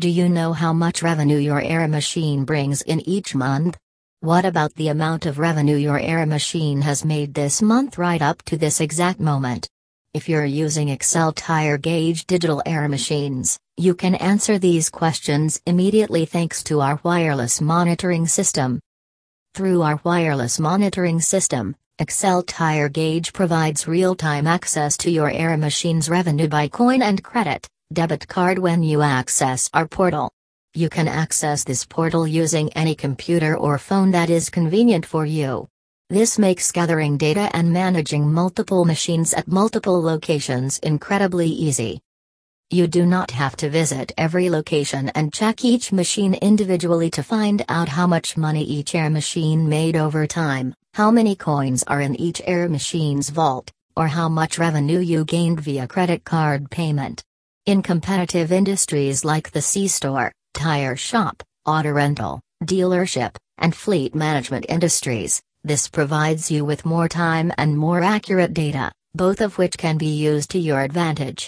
Do you know how much revenue your air machine brings in each month? What about the amount of revenue your air machine has made this month right up to this exact moment? If you're using Excel tire gauge digital air machines, you can answer these questions immediately thanks to our wireless monitoring system. Through our wireless monitoring system, Excel Tire Gauge provides real-time access to your air machine's revenue by coin and credit, debit card when you access our portal. You can access this portal using any computer or phone that is convenient for you. This makes gathering data and managing multiple machines at multiple locations incredibly easy. You do not have to visit every location and check each machine individually to find out how much money each air machine made over time, how many coins are in each air machine's vault, or how much revenue you gained via credit card payment. In competitive industries like the C-store, tire shop, auto rental, dealership, and fleet management industries, this provides you with more time and more accurate data, both of which can be used to your advantage.